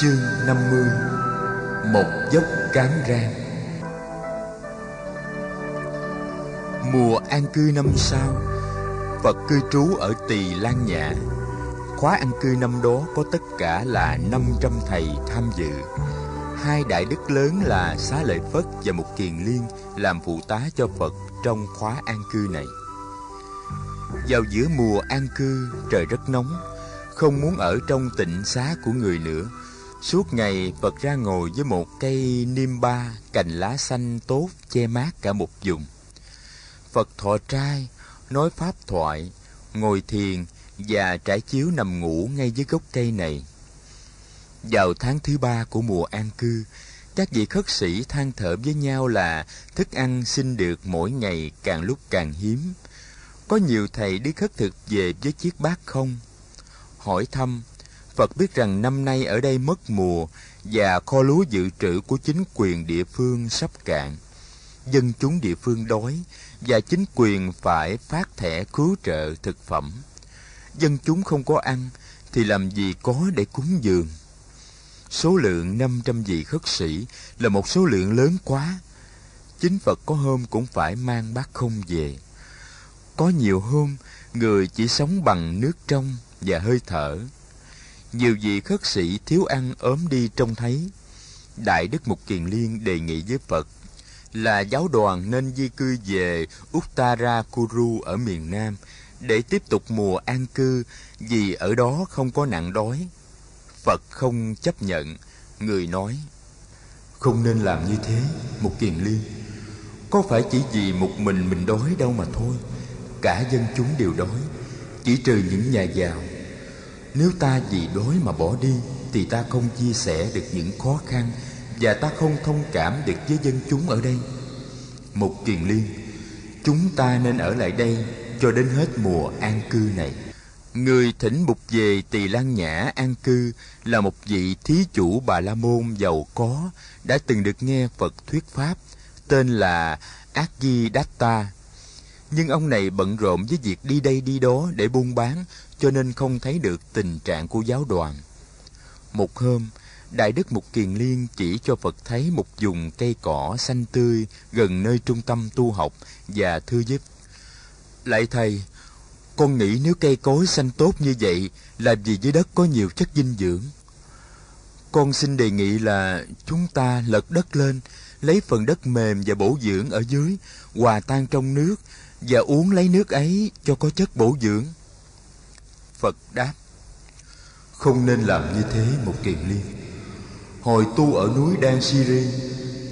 Chương 50 Một dốc cán rang. Mùa an cư năm sau Phật cư trú ở Tỳ Lan Nhã. Khóa an cư năm đó có tất cả là 500 thầy tham dự. Hai đại đức lớn là Xá Lợi Phất và Một Kiền Liên Làm phụ tá cho Phật trong khóa an cư này. Vào giữa mùa an cư, trời rất nóng, Không muốn ở trong tịnh xá của người nữa Suốt ngày Phật ra ngồi với một cây niêm ba Cành lá xanh tốt che mát cả một vùng Phật thọ trai nói pháp thoại, ngồi thiền và trải chiếu nằm ngủ ngay dưới gốc cây này. Vào tháng thứ ba của mùa an cư, các vị khất sĩ than thở với nhau là thức ăn xin được mỗi ngày càng lúc càng hiếm. Có nhiều thầy đi khất thực về với chiếc bát không. Hỏi thăm, Phật biết rằng năm nay ở đây mất mùa và kho lúa dự trữ của chính quyền địa phương sắp cạn. Dân chúng địa phương đói và chính quyền phải phát thẻ cứu trợ thực phẩm. Dân chúng không có ăn thì làm gì có để cúng dường. Số lượng 500 vị khất sĩ là một số lượng lớn quá. Chính Phật có hôm cũng phải mang bát không về. Có nhiều hôm, người chỉ sống bằng nước trong và hơi thở. Nhiều vị khất sĩ thiếu ăn ốm đi trông thấy. Đại Đức Mục Kiền Liên đề nghị với Phật là giáo đoàn nên di cư về uttara kuru ở miền Nam để tiếp tục mùa an cư vì ở đó không có nạn đói. Phật không chấp nhận, người nói Không nên làm như thế, mục kiền liên. Có phải chỉ vì một mình mình đói đâu mà thôi. Cả dân chúng đều đói, chỉ trừ những nhà giàu. Nếu ta vì đói mà bỏ đi thì ta không chia sẻ được những khó khăn và ta không thông cảm được với dân chúng ở đây. Một kiền liên, chúng ta nên ở lại đây cho đến hết mùa an cư này. Người thỉnh mục về Tỳ Lan Nhã an cư là một vị thí chủ Bà La Môn giàu có đã từng được nghe Phật thuyết pháp tên là Ác Di Datta. Nhưng ông này bận rộn với việc đi đây đi đó để buôn bán cho nên không thấy được tình trạng của giáo đoàn. Một hôm, Đại Đức Mục Kiền Liên chỉ cho Phật thấy một vùng cây cỏ xanh tươi gần nơi trung tâm tu học và thư giúp. Lại thầy, con nghĩ nếu cây cối xanh tốt như vậy là vì dưới đất có nhiều chất dinh dưỡng. Con xin đề nghị là chúng ta lật đất lên, lấy phần đất mềm và bổ dưỡng ở dưới, hòa tan trong nước và uống lấy nước ấy cho có chất bổ dưỡng. Phật đáp, không nên làm như thế một kiền liên. Hồi tu ở núi Đan Siri,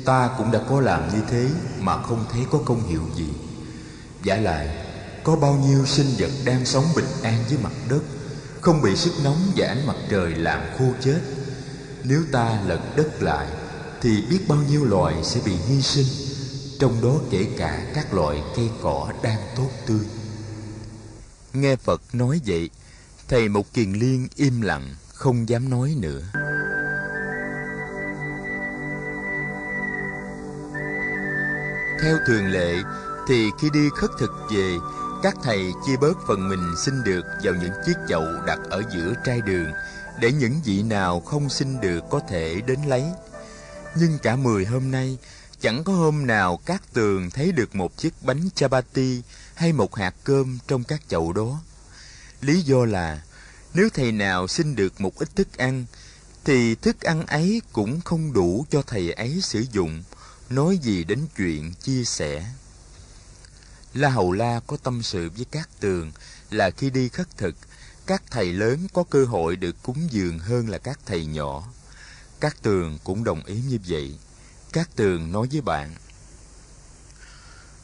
ta cũng đã có làm như thế mà không thấy có công hiệu gì. Giả lại, có bao nhiêu sinh vật đang sống bình an dưới mặt đất, không bị sức nóng và ánh mặt trời làm khô chết. Nếu ta lật đất lại, thì biết bao nhiêu loài sẽ bị hy sinh, trong đó kể cả các loại cây cỏ đang tốt tươi. Nghe Phật nói vậy, thầy Mục Kiền Liên im lặng, không dám nói nữa. Theo thường lệ thì khi đi khất thực về, các thầy chia bớt phần mình xin được vào những chiếc chậu đặt ở giữa trai đường để những vị nào không xin được có thể đến lấy. Nhưng cả mười hôm nay, chẳng có hôm nào các tường thấy được một chiếc bánh chapati hay một hạt cơm trong các chậu đó. Lý do là nếu thầy nào xin được một ít thức ăn thì thức ăn ấy cũng không đủ cho thầy ấy sử dụng nói gì đến chuyện chia sẻ. La Hầu La có tâm sự với các tường là khi đi khất thực, các thầy lớn có cơ hội được cúng dường hơn là các thầy nhỏ. Các tường cũng đồng ý như vậy cát tường nói với bạn,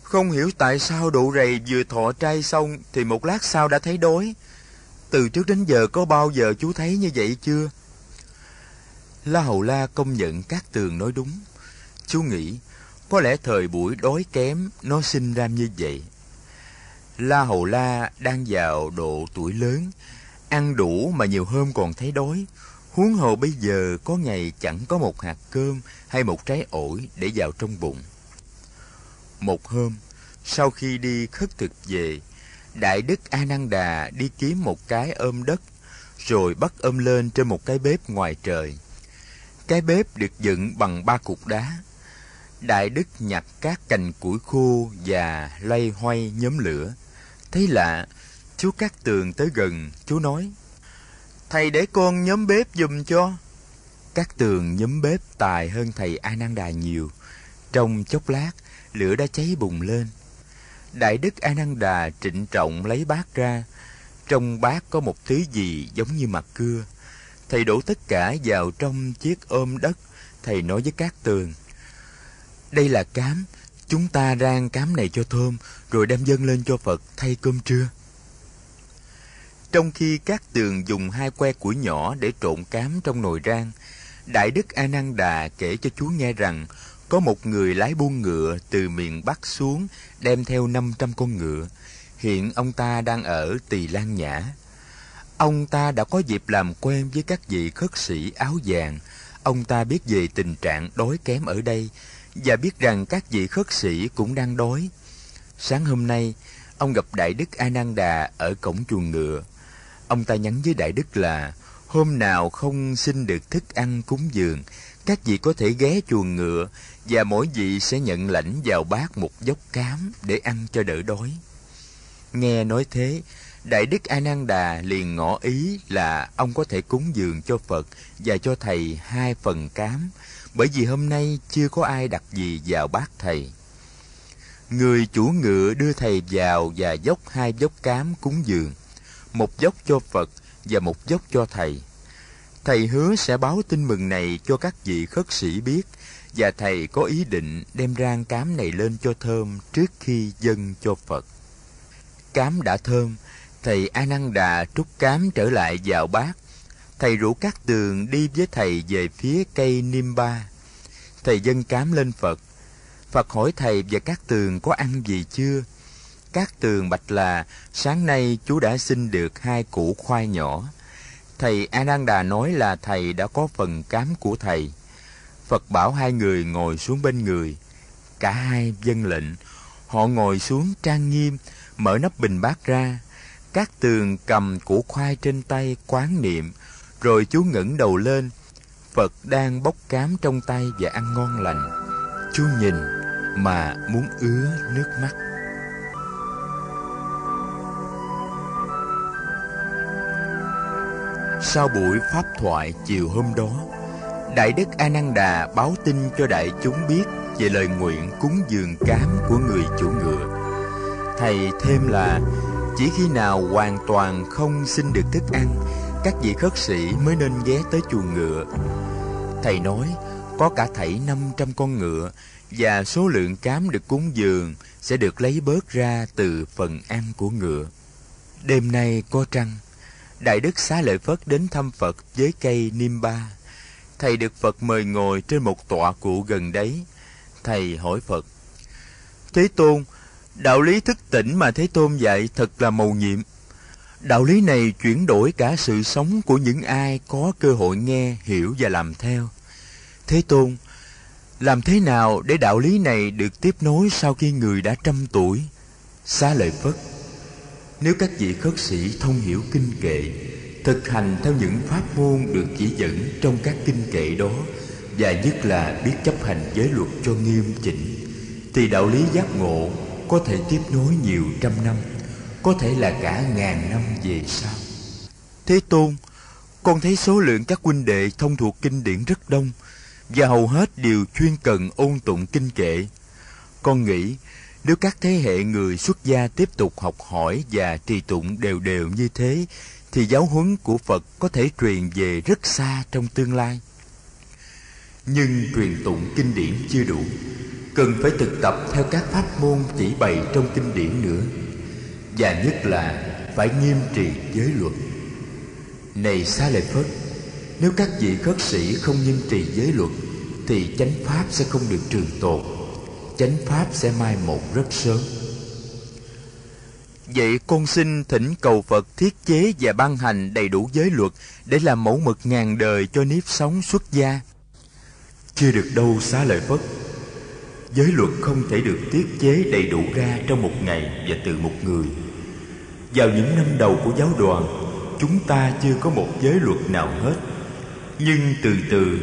Không hiểu tại sao độ rầy vừa thọ trai xong thì một lát sau đã thấy đói. Từ trước đến giờ có bao giờ chú thấy như vậy chưa? La Hầu La công nhận cát tường nói đúng. Chú nghĩ, có lẽ thời buổi đói kém nó sinh ra như vậy. La Hầu La đang vào độ tuổi lớn, ăn đủ mà nhiều hôm còn thấy đói. Huống hồ bây giờ có ngày chẳng có một hạt cơm hay một trái ổi để vào trong bụng. Một hôm, sau khi đi khất thực về, Đại Đức A Nan Đà đi kiếm một cái ôm đất, rồi bắt ôm lên trên một cái bếp ngoài trời. Cái bếp được dựng bằng ba cục đá. Đại Đức nhặt các cành củi khô và loay hoay nhóm lửa. Thấy lạ, chú các Tường tới gần, chú nói, Thầy để con nhóm bếp dùm cho. các Tường nhóm bếp tài hơn thầy A Nan Đà nhiều. Trong chốc lát, lửa đã cháy bùng lên. Đại Đức A Nan Đà trịnh trọng lấy bát ra. Trong bát có một thứ gì giống như mặt cưa. Thầy đổ tất cả vào trong chiếc ôm đất. Thầy nói với các Tường, đây là cám, chúng ta rang cám này cho thơm, rồi đem dâng lên cho Phật thay cơm trưa. Trong khi các tường dùng hai que củi nhỏ để trộn cám trong nồi rang, Đại Đức A Nan Đà kể cho chú nghe rằng có một người lái buôn ngựa từ miền Bắc xuống đem theo 500 con ngựa. Hiện ông ta đang ở Tỳ Lan Nhã. Ông ta đã có dịp làm quen với các vị khất sĩ áo vàng. Ông ta biết về tình trạng đói kém ở đây và biết rằng các vị khất sĩ cũng đang đói. Sáng hôm nay, ông gặp Đại Đức A Nan Đà ở cổng chuồng ngựa. Ông ta nhắn với Đại Đức là hôm nào không xin được thức ăn cúng dường, các vị có thể ghé chuồng ngựa và mỗi vị sẽ nhận lãnh vào bát một dốc cám để ăn cho đỡ đói. Nghe nói thế, Đại Đức A Nan Đà liền ngỏ ý là ông có thể cúng dường cho Phật và cho thầy hai phần cám bởi vì hôm nay chưa có ai đặt gì vào bát thầy. Người chủ ngựa đưa thầy vào và dốc hai dốc cám cúng dường, một dốc cho Phật và một dốc cho thầy. Thầy hứa sẽ báo tin mừng này cho các vị khất sĩ biết và thầy có ý định đem rang cám này lên cho thơm trước khi dâng cho Phật. Cám đã thơm, thầy A Nan Đà trút cám trở lại vào bát thầy rủ các tường đi với thầy về phía cây Niêm Ba. Thầy dâng cám lên Phật. Phật hỏi thầy và các tường có ăn gì chưa? Các tường bạch là sáng nay chú đã xin được hai củ khoai nhỏ. Thầy A Nan Đà nói là thầy đã có phần cám của thầy. Phật bảo hai người ngồi xuống bên người. Cả hai dân lệnh. Họ ngồi xuống trang nghiêm, mở nắp bình bát ra. Các tường cầm củ khoai trên tay quán niệm, rồi chú ngẩng đầu lên, Phật đang bốc cám trong tay và ăn ngon lành. Chú nhìn mà muốn ứa nước mắt. Sau buổi pháp thoại chiều hôm đó, Đại Đức A Nan Đà báo tin cho đại chúng biết về lời nguyện cúng dường cám của người chủ ngựa. Thầy thêm là chỉ khi nào hoàn toàn không xin được thức ăn các vị khất sĩ mới nên ghé tới chuồng ngựa. Thầy nói, có cả thảy 500 con ngựa và số lượng cám được cúng dường sẽ được lấy bớt ra từ phần ăn của ngựa. Đêm nay có trăng, Đại Đức Xá Lợi Phất đến thăm Phật với cây Niêm Ba. Thầy được Phật mời ngồi trên một tọa cụ gần đấy. Thầy hỏi Phật, Thế Tôn, đạo lý thức tỉnh mà Thế Tôn dạy thật là mầu nhiệm. Đạo lý này chuyển đổi cả sự sống của những ai có cơ hội nghe, hiểu và làm theo. Thế Tôn, làm thế nào để đạo lý này được tiếp nối sau khi người đã trăm tuổi? Xá lợi Phất nếu các vị khất sĩ thông hiểu kinh kệ, thực hành theo những pháp môn được chỉ dẫn trong các kinh kệ đó, và nhất là biết chấp hành giới luật cho nghiêm chỉnh, thì đạo lý giác ngộ có thể tiếp nối nhiều trăm năm có thể là cả ngàn năm về sau. Thế Tôn, con thấy số lượng các huynh đệ thông thuộc kinh điển rất đông và hầu hết đều chuyên cần ôn tụng kinh kệ. Con nghĩ nếu các thế hệ người xuất gia tiếp tục học hỏi và trì tụng đều đều như thế thì giáo huấn của Phật có thể truyền về rất xa trong tương lai. Nhưng truyền tụng kinh điển chưa đủ, cần phải thực tập theo các pháp môn chỉ bày trong kinh điển nữa. Và nhất là phải nghiêm trì giới luật. Này xá lợi phất nếu các vị khất sĩ không nghiêm trì giới luật thì chánh pháp sẽ không được trường tồn chánh pháp sẽ mai một rất sớm Vậy con xin thỉnh cầu Phật thiết chế và ban hành đầy đủ giới luật để làm mẫu mực ngàn đời cho nếp sống xuất gia. Chưa được đâu xá lợi Phất. Giới luật không thể được tiết chế đầy đủ ra trong một ngày và từ một người. Vào những năm đầu của giáo đoàn Chúng ta chưa có một giới luật nào hết Nhưng từ từ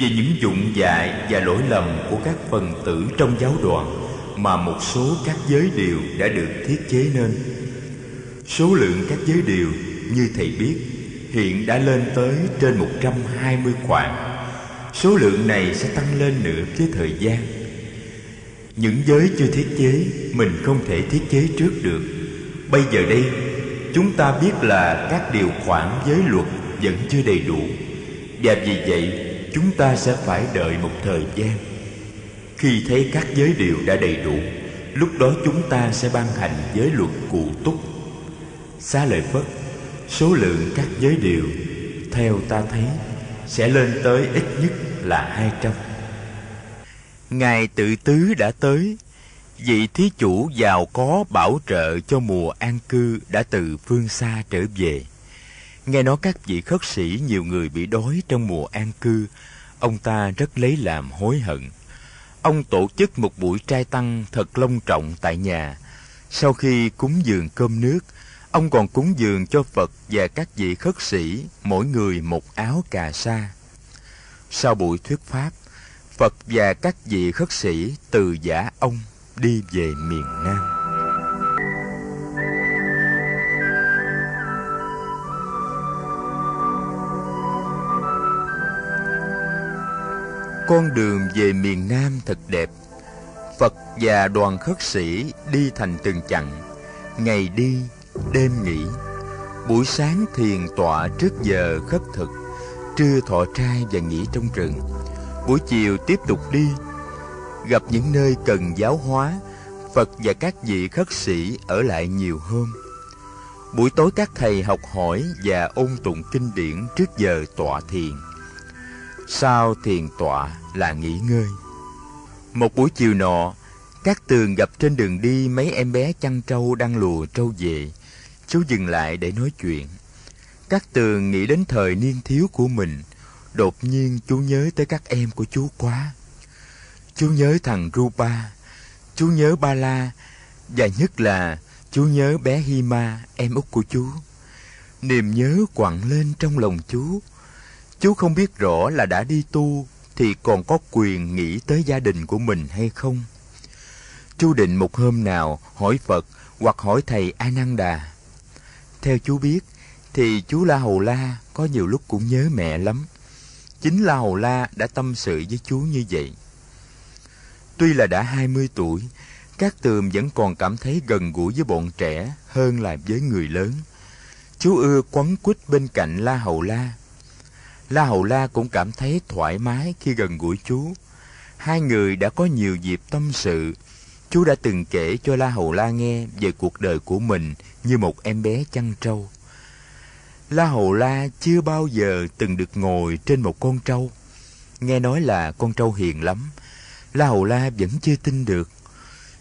về những dụng dại và lỗi lầm của các phần tử trong giáo đoàn mà một số các giới điều đã được thiết chế nên. Số lượng các giới điều, như thầy biết, hiện đã lên tới trên 120 khoản. Số lượng này sẽ tăng lên nữa với thời gian. Những giới chưa thiết chế, mình không thể thiết chế trước được. Bây giờ đây, chúng ta biết là các điều khoản giới luật vẫn chưa đầy đủ và vì vậy chúng ta sẽ phải đợi một thời gian. Khi thấy các giới điều đã đầy đủ, lúc đó chúng ta sẽ ban hành giới luật cụ túc. Xá lợi phất, số lượng các giới điều, theo ta thấy, sẽ lên tới ít nhất là hai trăm. Ngài tự tứ đã tới, vị thí chủ giàu có bảo trợ cho mùa an cư đã từ phương xa trở về nghe nói các vị khất sĩ nhiều người bị đói trong mùa an cư. Ông ta rất lấy làm hối hận. Ông tổ chức một buổi trai tăng thật long trọng tại nhà. Sau khi cúng dường cơm nước, ông còn cúng dường cho phật và các vị khất sĩ, mỗi người một áo cà sa. Sau buổi thuyết pháp, phật và các vị khất sĩ từ giả ông đi về miền nam. Con đường về miền nam thật đẹp. Phật và đoàn khất sĩ đi thành từng chặng. Ngày đi, đêm nghỉ. Buổi sáng thiền tọa trước giờ khất thực, trưa thọ trai và nghỉ trong rừng. Buổi chiều tiếp tục đi, gặp những nơi cần giáo hóa, phật và các vị khất sĩ ở lại nhiều hôm. Buổi tối các thầy học hỏi và ôn tụng kinh điển trước giờ tọa thiền sau thiền tọa là nghỉ ngơi? Một buổi chiều nọ, các tường gặp trên đường đi mấy em bé chăn trâu đang lùa trâu về. Chú dừng lại để nói chuyện. Các tường nghĩ đến thời niên thiếu của mình, đột nhiên chú nhớ tới các em của chú quá. Chú nhớ thằng rupa, chú nhớ ba la, và nhất là chú nhớ bé hima, em út của chú. Niềm nhớ quặn lên trong lòng chú chú không biết rõ là đã đi tu thì còn có quyền nghĩ tới gia đình của mình hay không? Chú định một hôm nào hỏi phật hoặc hỏi thầy a nan đà theo chú biết thì chú la hầu la có nhiều lúc cũng nhớ mẹ lắm. Chính la hầu la đã tâm sự với chú như vậy. Tuy là đã hai mươi tuổi, các tường vẫn còn cảm thấy gần gũi với bọn trẻ hơn là với người lớn. Chú ưa quấn quýt bên cạnh la hầu la La Hầu La cũng cảm thấy thoải mái khi gần gũi chú. Hai người đã có nhiều dịp tâm sự. Chú đã từng kể cho La Hầu La nghe về cuộc đời của mình như một em bé chăn trâu. La Hầu La chưa bao giờ từng được ngồi trên một con trâu. Nghe nói là con trâu hiền lắm. La Hầu La vẫn chưa tin được.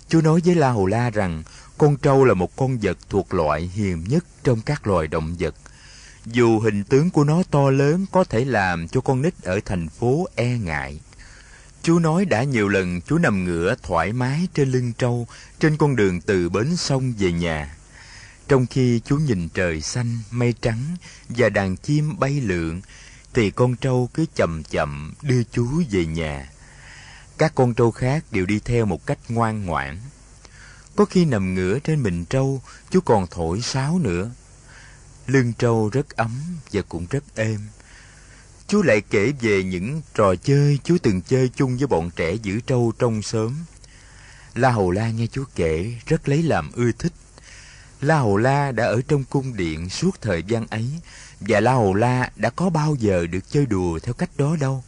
Chú nói với La Hầu La rằng con trâu là một con vật thuộc loại hiền nhất trong các loài động vật dù hình tướng của nó to lớn có thể làm cho con nít ở thành phố e ngại. Chú nói đã nhiều lần chú nằm ngửa thoải mái trên lưng trâu trên con đường từ bến sông về nhà. Trong khi chú nhìn trời xanh, mây trắng và đàn chim bay lượn, thì con trâu cứ chậm chậm đưa chú về nhà. Các con trâu khác đều đi theo một cách ngoan ngoãn. Có khi nằm ngửa trên mình trâu, chú còn thổi sáo nữa. Lưng trâu rất ấm và cũng rất êm. Chú lại kể về những trò chơi chú từng chơi chung với bọn trẻ giữ trâu trong xóm. La Hầu La nghe chú kể, rất lấy làm ưa thích. La Hầu La đã ở trong cung điện suốt thời gian ấy và La Hầu La đã có bao giờ được chơi đùa theo cách đó đâu.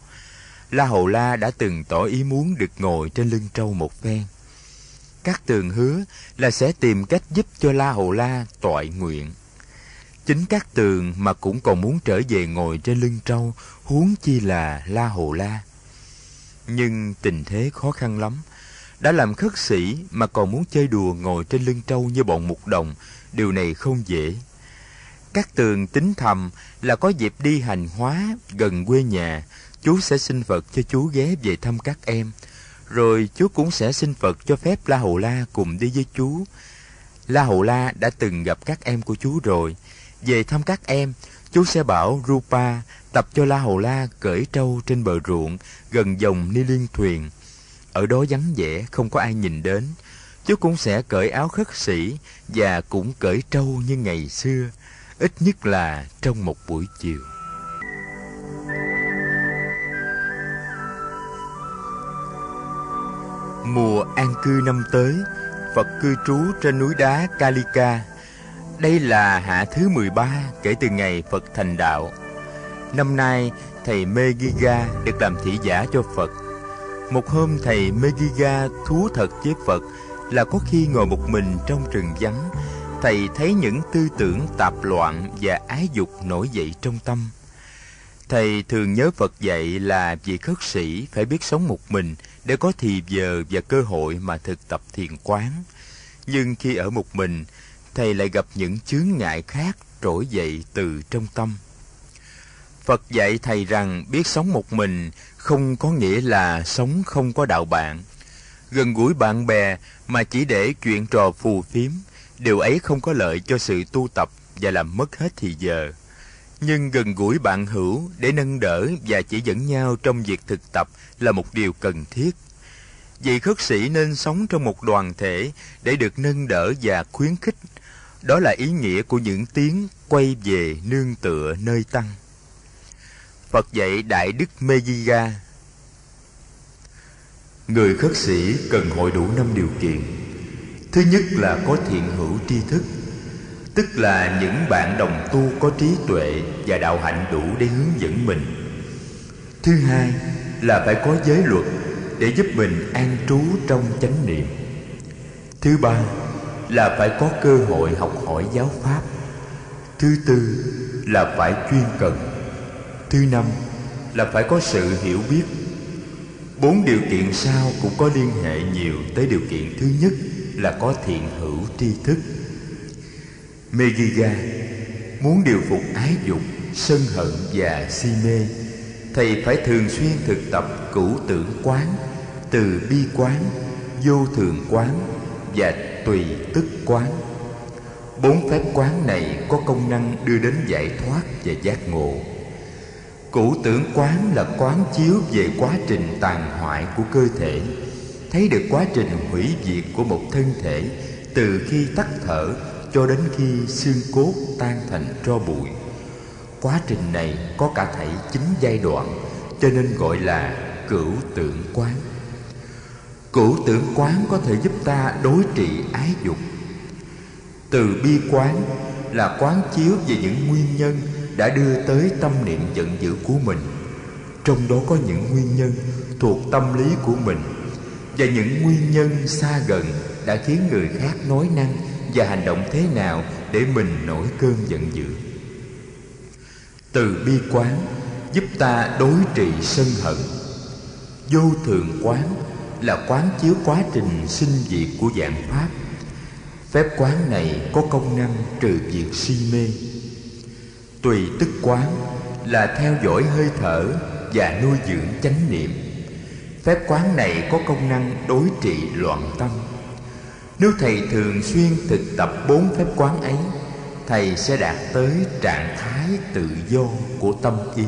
La Hầu La đã từng tỏ ý muốn được ngồi trên lưng trâu một phen. Các tường hứa là sẽ tìm cách giúp cho La Hầu La toại nguyện. Chính các tường mà cũng còn muốn trở về ngồi trên lưng trâu, huống chi là La Hồ La. Nhưng tình thế khó khăn lắm. Đã làm khất sĩ mà còn muốn chơi đùa ngồi trên lưng trâu như bọn mục đồng, điều này không dễ. Các tường tính thầm là có dịp đi hành hóa gần quê nhà, chú sẽ xin Phật cho chú ghé về thăm các em. Rồi chú cũng sẽ xin Phật cho phép La Hầu La cùng đi với chú. La Hầu La đã từng gặp các em của chú rồi, về thăm các em, chú sẽ bảo Rupa tập cho La Hầu La cởi trâu trên bờ ruộng gần dòng ni liên thuyền. Ở đó vắng vẻ, không có ai nhìn đến. Chú cũng sẽ cởi áo khất sĩ và cũng cởi trâu như ngày xưa, ít nhất là trong một buổi chiều. Mùa an cư năm tới, Phật cư trú trên núi đá Kalika. Đây là hạ thứ 13 kể từ ngày Phật thành đạo. Năm nay, thầy Megiga được làm thị giả cho Phật. Một hôm thầy Megiga thú thật với Phật là có khi ngồi một mình trong rừng vắng, thầy thấy những tư tưởng tạp loạn và ái dục nổi dậy trong tâm. Thầy thường nhớ Phật dạy là vị khất sĩ phải biết sống một mình để có thì giờ và cơ hội mà thực tập thiền quán. Nhưng khi ở một mình, thầy lại gặp những chướng ngại khác trỗi dậy từ trong tâm. Phật dạy thầy rằng biết sống một mình không có nghĩa là sống không có đạo bạn. Gần gũi bạn bè mà chỉ để chuyện trò phù phiếm, điều ấy không có lợi cho sự tu tập và làm mất hết thì giờ. Nhưng gần gũi bạn hữu để nâng đỡ và chỉ dẫn nhau trong việc thực tập là một điều cần thiết. Vị khất sĩ nên sống trong một đoàn thể để được nâng đỡ và khuyến khích. Đó là ý nghĩa của những tiếng quay về nương tựa nơi tăng. Phật dạy Đại Đức Megiga Người khất sĩ cần hội đủ năm điều kiện. Thứ nhất là có thiện hữu tri thức, Tức là những bạn đồng tu có trí tuệ và đạo hạnh đủ để hướng dẫn mình. Thứ hai là phải có giới luật để giúp mình an trú trong chánh niệm. Thứ ba là phải có cơ hội học hỏi giáo pháp. Thứ tư là phải chuyên cần. Thứ năm là phải có sự hiểu biết. Bốn điều kiện sau cũng có liên hệ nhiều tới điều kiện thứ nhất là có thiện hữu tri thức. Megiga muốn điều phục ái dục, sân hận và si mê, thầy phải thường xuyên thực tập cửu tưởng quán, từ bi quán, vô thường quán và tùy tức quán. Bốn phép quán này có công năng đưa đến giải thoát và giác ngộ. Cụ tưởng quán là quán chiếu về quá trình tàn hoại của cơ thể Thấy được quá trình hủy diệt của một thân thể Từ khi tắt thở cho đến khi xương cốt tan thành tro bụi Quá trình này có cả thảy chín giai đoạn, Cho nên gọi là cửu tưởng quán Cửu tưởng quán có thể giúp ta đối trị ái dục. Từ bi quán là quán chiếu về những nguyên nhân đã đưa tới tâm niệm giận dữ của mình. Trong đó có những nguyên nhân thuộc tâm lý của mình và những nguyên nhân xa gần đã khiến người khác nói năng và hành động thế nào để mình nổi cơn giận dữ. Từ bi quán giúp ta đối trị sân hận. Vô thường quán là quán chiếu quá trình sinh diệt của dạng pháp. Phép quán này có công năng trừ diệt si mê. Tùy tức quán là theo dõi hơi thở và nuôi dưỡng chánh niệm. Phép quán này có công năng đối trị loạn tâm. Nếu thầy thường xuyên thực tập bốn phép quán ấy, thầy sẽ đạt tới trạng thái tự do của tâm ý.